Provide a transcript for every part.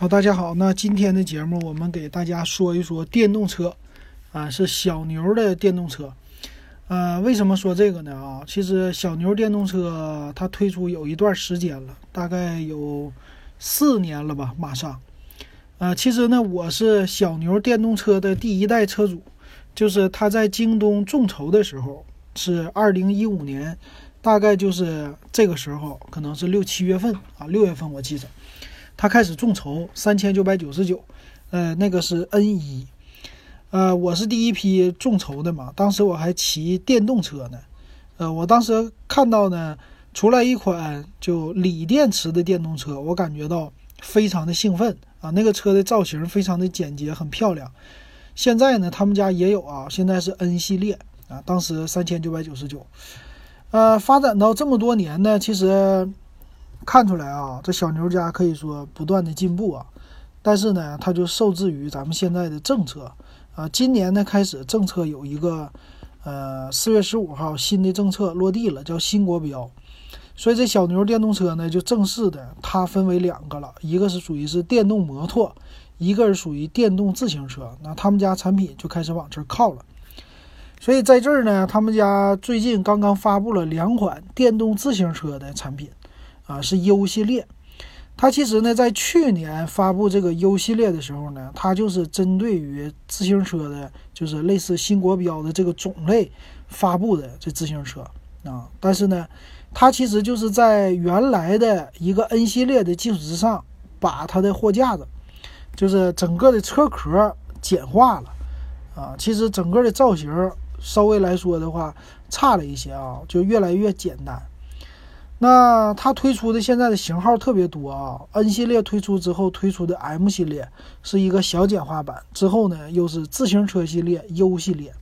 好，大家好。那今天的节目，我们给大家说一说电动车，啊，是小牛的电动车。呃，为什么说这个呢？啊，其实小牛电动车它推出有一段时间了，大概有四年了吧，马上。呃，其实呢，我是小牛电动车的第一代车主，就是它在京东众筹的时候，是二零一五年，大概就是这个时候，可能是六七月份啊，六月份我记着。他开始众筹三千九百九十九，呃，那个是 N 一，呃，我是第一批众筹的嘛，当时我还骑电动车呢，呃，我当时看到呢，出来一款就锂电池的电动车，我感觉到非常的兴奋啊，那个车的造型非常的简洁，很漂亮。现在呢，他们家也有啊，现在是 N 系列啊，当时三千九百九十九，呃，发展到这么多年呢，其实。看出来啊，这小牛家可以说不断的进步啊，但是呢，它就受制于咱们现在的政策啊。今年呢开始，政策有一个，呃，四月十五号新的政策落地了，叫新国标，所以这小牛电动车呢就正式的它分为两个了，一个是属于是电动摩托，一个是属于电动自行车。那他们家产品就开始往这靠了，所以在这儿呢，他们家最近刚刚发布了两款电动自行车的产品。啊，是 U 系列，它其实呢，在去年发布这个 U 系列的时候呢，它就是针对于自行车的，就是类似新国标的这个种类发布的这自行车啊。但是呢，它其实就是在原来的一个 N 系列的基础之上，把它的货架子，就是整个的车壳简化了啊。其实整个的造型稍微来说的话，差了一些啊，就越来越简单。那它推出的现在的型号特别多啊，N 系列推出之后推出的 M 系列是一个小简化版，之后呢又是自行车系列 U 系列，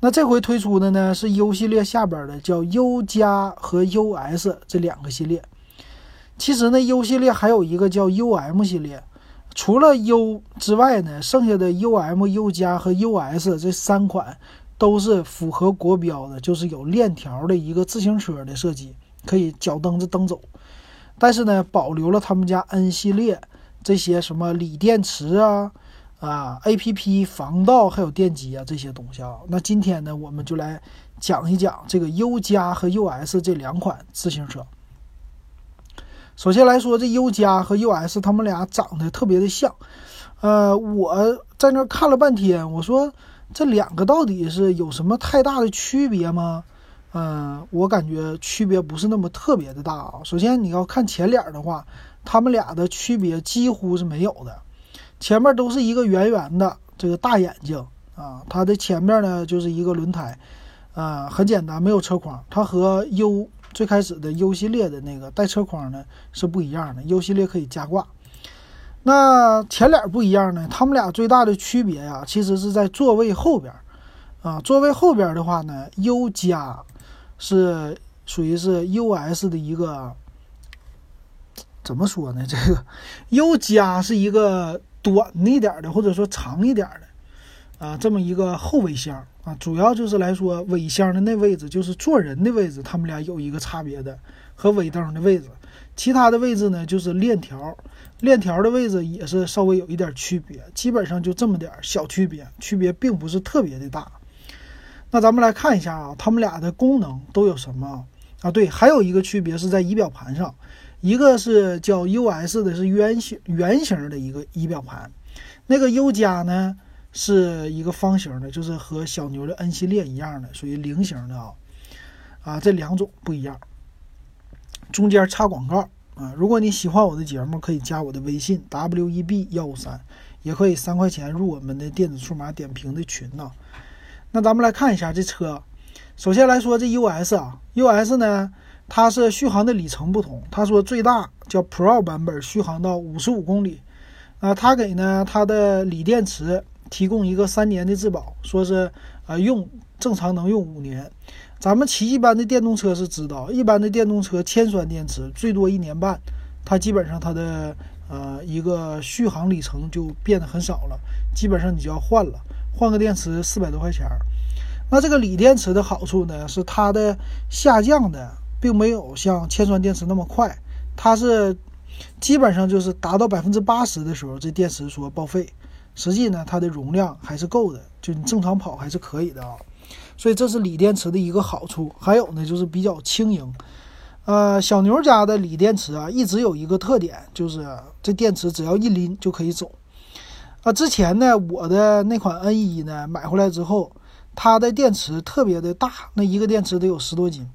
那这回推出的呢是 U 系列下边的叫 U 加和 US 这两个系列。其实呢 U 系列还有一个叫 UM 系列，除了 U 之外呢，剩下的 UM、U 加和 US 这三款都是符合国标的，就是有链条的一个自行车的设计。可以脚蹬着蹬走，但是呢，保留了他们家 N 系列这些什么锂电池啊、啊 APP 防盗还有电机啊这些东西啊。那今天呢，我们就来讲一讲这个 U 加和 US 这两款自行车。首先来说，这 U 加和 US 他们俩长得特别的像，呃，我在那看了半天，我说这两个到底是有什么太大的区别吗？嗯，我感觉区别不是那么特别的大啊。首先你要看前脸的话，它们俩的区别几乎是没有的。前面都是一个圆圆的这个大眼睛啊，它的前面呢就是一个轮胎，啊，很简单，没有车筐。它和 U 最开始的 U 系列的那个带车筐呢是不一样的，U 系列可以加挂。那前脸不一样呢，它们俩最大的区别呀，其实是在座位后边啊，座位后边的话呢，U 加。是属于是 US 的一个，怎么说呢？这个 U 加是一个短一点的，或者说长一点的，啊，这么一个后尾箱啊，主要就是来说尾箱的那位置，就是坐人的位置，他们俩有一个差别的，和尾灯的位置，其他的位置呢就是链条，链条的位置也是稍微有一点区别，基本上就这么点小区别，区别并不是特别的大。那咱们来看一下啊，它们俩的功能都有什么啊？对，还有一个区别是在仪表盘上，一个是叫 US 的，是圆形圆形的一个仪表盘，那个 U 加呢是一个方形的，就是和小牛的 N 系列一样的，属于菱形的啊。啊，这两种不一样。中间插广告啊，如果你喜欢我的节目，可以加我的微信 WEB 幺五三，也可以三块钱入我们的电子数码点评的群呢。那咱们来看一下这车，首先来说这 US 啊，US 呢，它是续航的里程不同。他说最大叫 Pro 版本续航到五十五公里，啊，他给呢它的锂电池提供一个三年的质保，说是啊用正常能用五年。咱们骑一般的电动车是知道，一般的电动车铅酸电池最多一年半，它基本上它的呃一个续航里程就变得很少了，基本上你就要换了。换个电池四百多块钱儿，那这个锂电池的好处呢，是它的下降的并没有像铅酸电池那么快，它是基本上就是达到百分之八十的时候，这电池说报废。实际呢，它的容量还是够的，就你正常跑还是可以的啊。所以这是锂电池的一个好处。还有呢，就是比较轻盈。呃，小牛家的锂电池啊，一直有一个特点，就是这电池只要一拎就可以走。啊，之前呢，我的那款 N 一呢买回来之后，它的电池特别的大，那一个电池得有十多斤。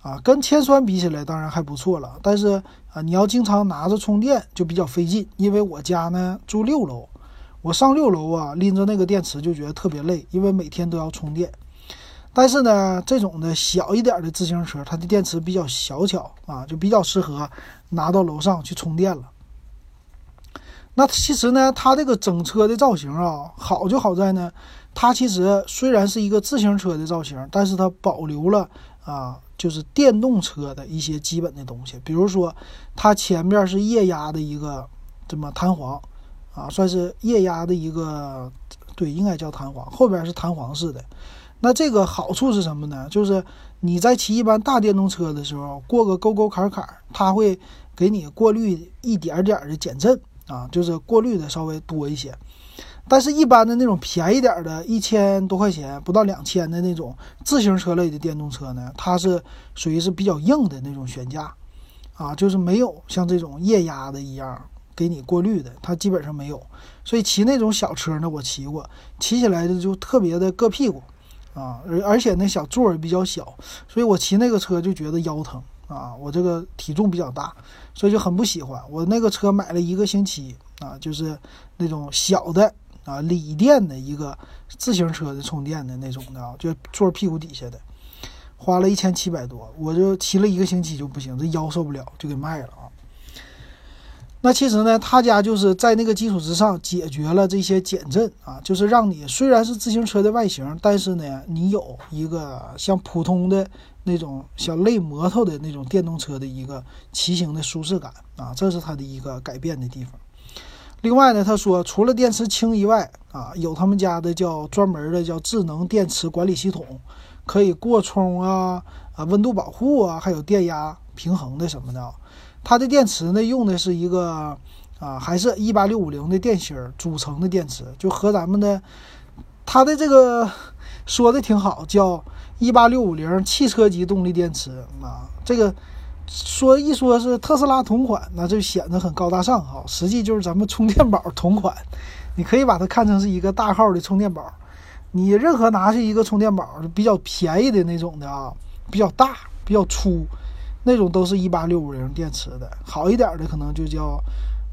啊，跟铅酸比起来，当然还不错了。但是啊，你要经常拿着充电就比较费劲，因为我家呢住六楼。我上六楼啊，拎着那个电池就觉得特别累，因为每天都要充电。但是呢，这种的小一点的自行车，它的电池比较小巧啊，就比较适合拿到楼上去充电了。那其实呢，它这个整车的造型啊，好就好在呢，它其实虽然是一个自行车的造型，但是它保留了啊，就是电动车的一些基本的东西，比如说它前面是液压的一个这么弹簧。啊，算是液压的一个，对，应该叫弹簧，后边是弹簧式的。那这个好处是什么呢？就是你在骑一般大电动车的时候，过个沟沟坎坎，它会给你过滤一点点的减震啊，就是过滤的稍微多一些。但是，一般的那种便宜点的，一千多块钱不到两千的那种自行车类的电动车呢，它是属于是比较硬的那种悬架，啊，就是没有像这种液压的一样。给你过滤的，它基本上没有，所以骑那种小车呢，我骑过，骑起来的就特别的硌屁股，啊，而而且那小座儿比较小，所以我骑那个车就觉得腰疼啊，我这个体重比较大，所以就很不喜欢。我那个车买了一个星期啊，就是那种小的啊，锂电的一个自行车的充电的那种的啊，就坐屁股底下的，花了一千七百多，我就骑了一个星期就不行，这腰受不了，就给卖了啊。那其实呢，他家就是在那个基础之上解决了这些减震啊，就是让你虽然是自行车的外形，但是呢，你有一个像普通的那种小类摩托的那种电动车的一个骑行的舒适感啊，这是它的一个改变的地方。另外呢，他说除了电池轻以外啊，有他们家的叫专门的叫智能电池管理系统，可以过充啊啊温度保护啊，还有电压平衡的什么的。它的电池呢，用的是一个啊，还是一八六五零的电芯儿组成的电池，就和咱们的它的这个说的挺好，叫一八六五零汽车级动力电池啊。这个说一说是特斯拉同款，那就显得很高大上哈。实际就是咱们充电宝同款，你可以把它看成是一个大号的充电宝。你任何拿去一个充电宝，比较便宜的那种的啊，比较大，比较粗。那种都是一八六五零电池的，好一点的可能就叫，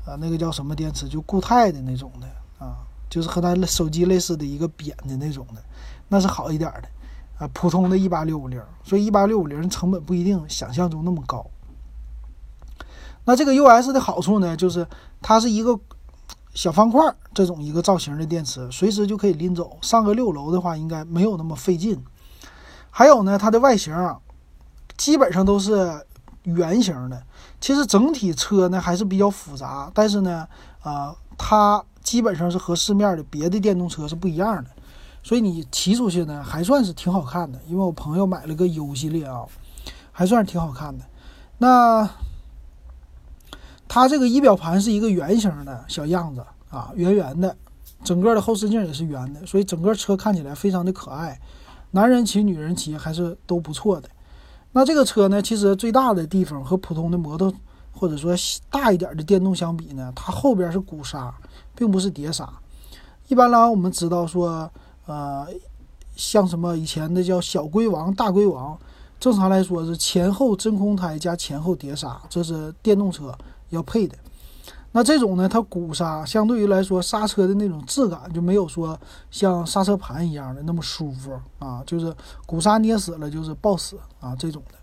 呃，那个叫什么电池，就固态的那种的啊，就是和咱手机类似的一个扁的那种的，那是好一点的，啊，普通的一八六五零，所以一八六五零成本不一定想象中那么高。那这个 US 的好处呢，就是它是一个小方块这种一个造型的电池，随时就可以拎走，上个六楼的话应该没有那么费劲。还有呢，它的外形。基本上都是圆形的，其实整体车呢还是比较复杂，但是呢，啊，它基本上是和市面的别的电动车是不一样的，所以你骑出去呢还算是挺好看的。因为我朋友买了个 U 系列啊，还算是挺好看的。那它这个仪表盘是一个圆形的小样子啊，圆圆的，整个的后视镜也是圆的，所以整个车看起来非常的可爱，男人骑、女人骑还是都不错的。那这个车呢，其实最大的地方和普通的摩托或者说大一点的电动相比呢，它后边是鼓刹，并不是碟刹。一般来我们知道说，呃，像什么以前的叫小龟王、大龟王，正常来说是前后真空胎加前后碟刹，这是电动车要配的。那这种呢，它鼓刹相对于来说刹车的那种质感就没有说像刹车盘一样的那么舒服啊，就是鼓刹捏死了就是抱死啊这种的。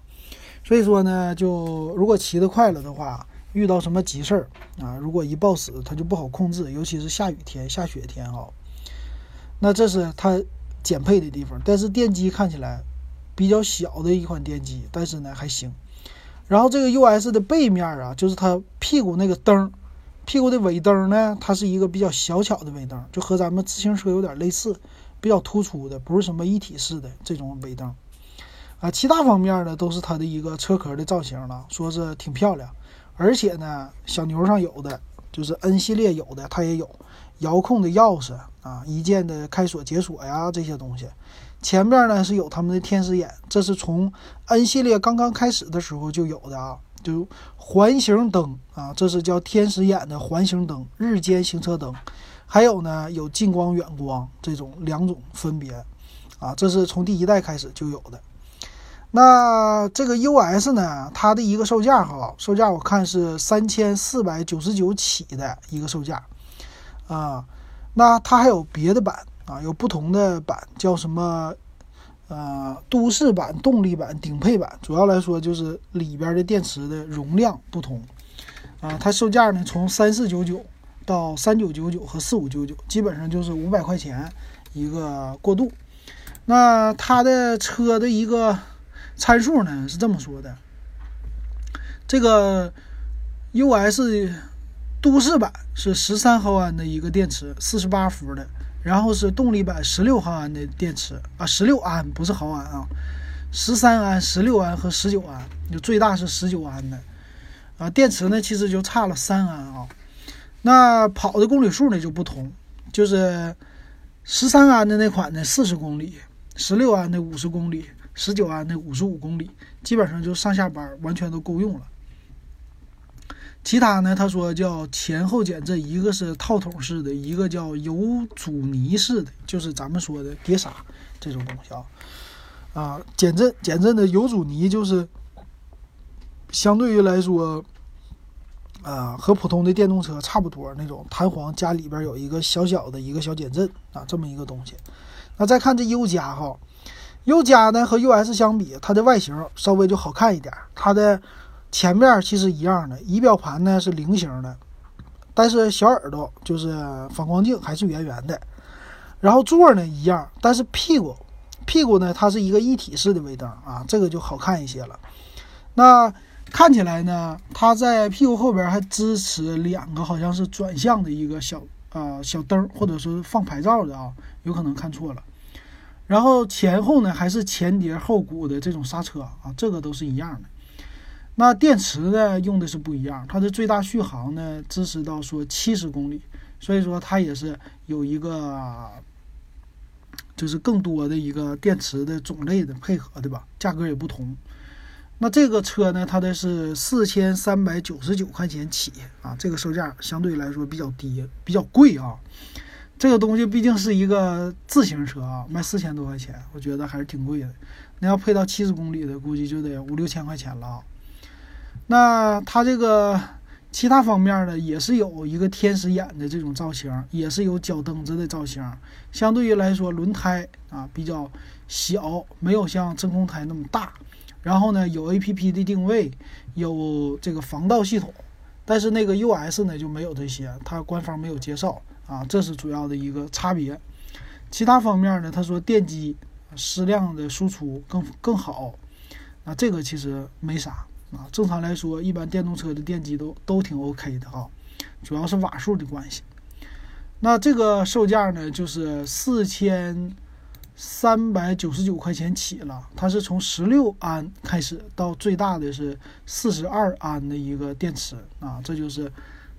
所以说呢，就如果骑得快了的话，遇到什么急事儿啊，如果一抱死它就不好控制，尤其是下雨天、下雪天啊。那这是它减配的地方，但是电机看起来比较小的一款电机，但是呢还行。然后这个 US 的背面啊，就是它屁股那个灯。屁股的尾灯呢，它是一个比较小巧的尾灯，就和咱们自行车有点类似，比较突出的，不是什么一体式的这种尾灯。啊，其他方面呢，都是它的一个车壳的造型了，说是挺漂亮，而且呢，小牛上有的就是 N 系列有的它也有遥控的钥匙啊，一键的开锁解锁呀这些东西。前面呢是有他们的天使眼，这是从 N 系列刚刚开始的时候就有的啊，就环形灯啊，这是叫天使眼的环形灯，日间行车灯。还有呢，有近光、远光这种两种分别啊，这是从第一代开始就有的。那这个 US 呢，它的一个售价哈，售价我看是三千四百九十九起的一个售价啊。那它还有别的版啊，有不同的版，叫什么呃都市版、动力版、顶配版。主要来说就是里边的电池的容量不同啊。它售价呢从三四九九到三九九九和四五九九，基本上就是五百块钱一个过渡。那它的车的一个。参数呢是这么说的，这个 US 都市版是十三毫安的一个电池，四十八伏的，然后是动力版十六毫安的电池啊，十六安不是毫安啊，十三安、十六安和十九安，就最大是十九安的啊，电池呢其实就差了三安啊，那跑的公里数呢就不同，就是十三安的那款呢四十公里，十六安的五十公里。十九安的五十五公里，基本上就上下班完全都够用了。其他呢，他说叫前后减震，一个是套筒式的，一个叫有阻尼式的，就是咱们说的碟刹这种东西啊。啊，减震减震的有阻尼就是相对于来说，啊，和普通的电动车差不多那种弹簧加里边有一个小小的一个小减震啊，这么一个东西。那再看这 U 加哈。U 加呢和 US 相比，它的外形稍微就好看一点。它的前面其实一样的，仪表盘呢是菱形的，但是小耳朵就是反光镜还是圆圆的。然后座呢一样，但是屁股屁股呢它是一个一体式的尾灯啊，这个就好看一些了。那看起来呢，它在屁股后边还支持两个好像是转向的一个小啊小灯，或者说放牌照的啊，有可能看错了。然后前后呢还是前碟后鼓的这种刹车啊，这个都是一样的。那电池呢用的是不一样，它的最大续航呢支持到说七十公里，所以说它也是有一个就是更多的一个电池的种类的配合，对吧？价格也不同。那这个车呢，它的是四千三百九十九块钱起啊，这个售价相对来说比较低，比较贵啊。这个东西毕竟是一个自行车啊，卖四千多块钱，我觉得还是挺贵的。那要配到七十公里的，估计就得五六千块钱了啊。那它这个其他方面呢，也是有一个天使眼的这种造型，也是有脚蹬子的造型。相对于来说，轮胎啊比较小，没有像真空胎那么大。然后呢，有 A P P 的定位，有这个防盗系统。但是那个 U S 呢就没有这些，它官方没有介绍。啊，这是主要的一个差别。其他方面呢，他说电机矢量的输出更更好。那这个其实没啥啊。正常来说，一般电动车的电机都都挺 OK 的啊，主要是瓦数的关系。那这个售价呢，就是四千三百九十九块钱起了。它是从十六安开始，到最大的是四十二安的一个电池啊，这就是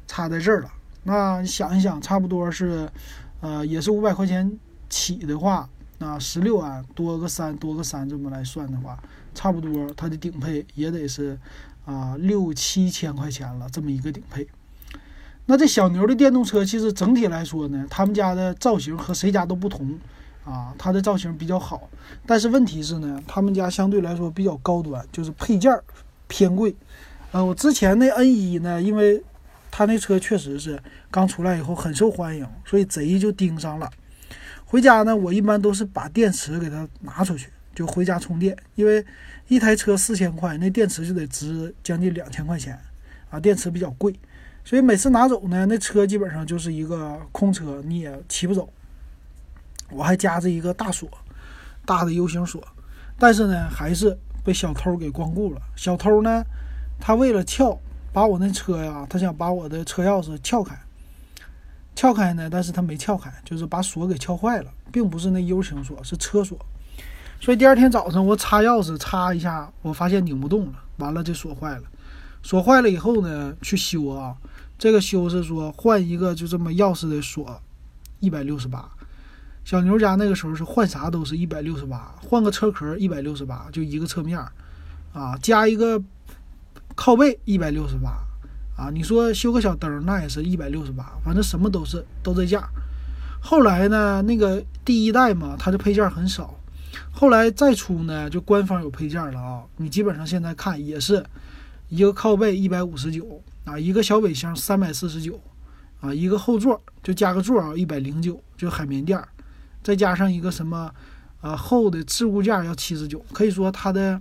差在这儿了。那想一想，差不多是，呃，也是五百块钱起的话，那十六安多个三多个三这么来算的话，差不多它的顶配也得是啊六七千块钱了，这么一个顶配。那这小牛的电动车其实整体来说呢，他们家的造型和谁家都不同啊，它的造型比较好，但是问题是呢，他们家相对来说比较高端，就是配件偏贵。呃，我之前那 N 一呢，因为他那车确实是刚出来以后很受欢迎，所以贼就盯上了。回家呢，我一般都是把电池给它拿出去，就回家充电。因为一台车四千块，那电池就得值将近两千块钱啊，电池比较贵，所以每次拿走呢，那车基本上就是一个空车，你也骑不走。我还夹着一个大锁，大的 U 型锁，但是呢，还是被小偷给光顾了。小偷呢，他为了撬。把我那车呀，他想把我的车钥匙撬开，撬开呢，但是他没撬开，就是把锁给撬坏了，并不是那 U 型锁，是车锁。所以第二天早上我插钥匙插一下，我发现拧不动了，完了这锁坏了。锁坏了以后呢，去修啊，这个修是说换一个就这么钥匙的锁，一百六十八。小牛家那个时候是换啥都是一百六十八，换个车壳一百六十八，就一个侧面，啊，加一个靠背一百六十八，啊，你说修个小灯那也是一百六十八，反正什么都是都这价。后来呢，那个第一代嘛，它的配件很少。后来再出呢，就官方有配件了啊！你基本上现在看也是一个靠背一百五十九啊，一个小尾箱三百四十九啊，一个后座就加个座啊一百零九，就海绵垫，再加上一个什么啊厚的置物架要七十九，可以说它的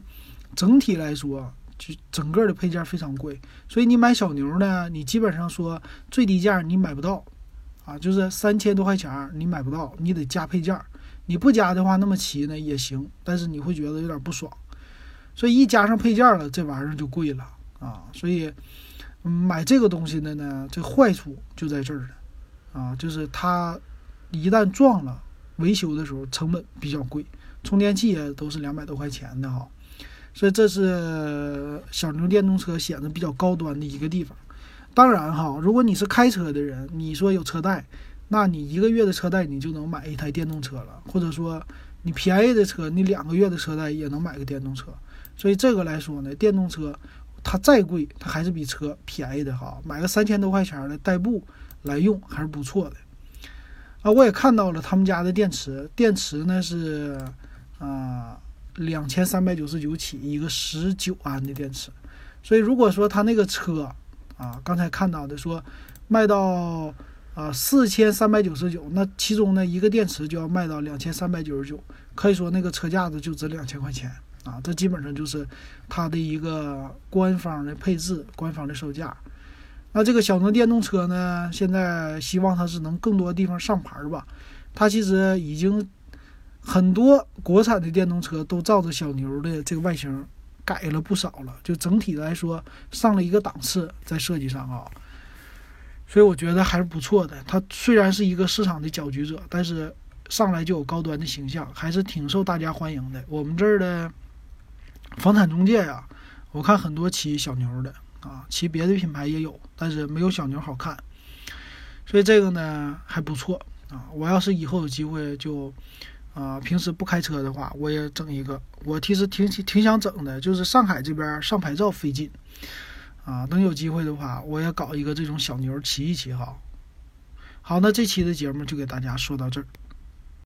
整体来说就整个的配件非常贵。所以你买小牛呢，你基本上说最低价你买不到啊，就是三千多块钱你买不到，你得加配件。你不加的话，那么齐呢也行，但是你会觉得有点不爽，所以一加上配件了，这玩意儿就贵了啊。所以买这个东西的呢，这坏处就在这儿了啊，就是它一旦撞了，维修的时候成本比较贵，充电器也都是两百多块钱的哈。所以这是小牛电动车显得比较高端的一个地方。当然哈，如果你是开车的人，你说有车贷。那你一个月的车贷，你就能买一台电动车了，或者说你便宜的车，你两个月的车贷也能买个电动车。所以这个来说呢，电动车它再贵，它还是比车便宜的哈。买个三千多块钱的代步来用还是不错的。啊，我也看到了他们家的电池，电池呢是啊两千三百九十九起一个十九安的电池。所以如果说他那个车啊，刚才看到的说卖到。啊，四千三百九十九，那其中呢一个电池就要卖到两千三百九十九，可以说那个车架子就值两千块钱啊，这基本上就是它的一个官方的配置，官方的售价。那这个小牛电动车呢，现在希望它是能更多地方上牌吧。它其实已经很多国产的电动车都照着小牛的这个外形改了不少了，就整体来说上了一个档次，在设计上啊。所以我觉得还是不错的。它虽然是一个市场的搅局者，但是上来就有高端的形象，还是挺受大家欢迎的。我们这儿的房产中介呀，我看很多骑小牛的啊，骑别的品牌也有，但是没有小牛好看。所以这个呢还不错啊。我要是以后有机会就啊，平时不开车的话，我也整一个。我其实挺挺想整的，就是上海这边上牌照费劲。啊，等有机会的话，我也搞一个这种小牛骑一骑哈。好，那这期的节目就给大家说到这儿。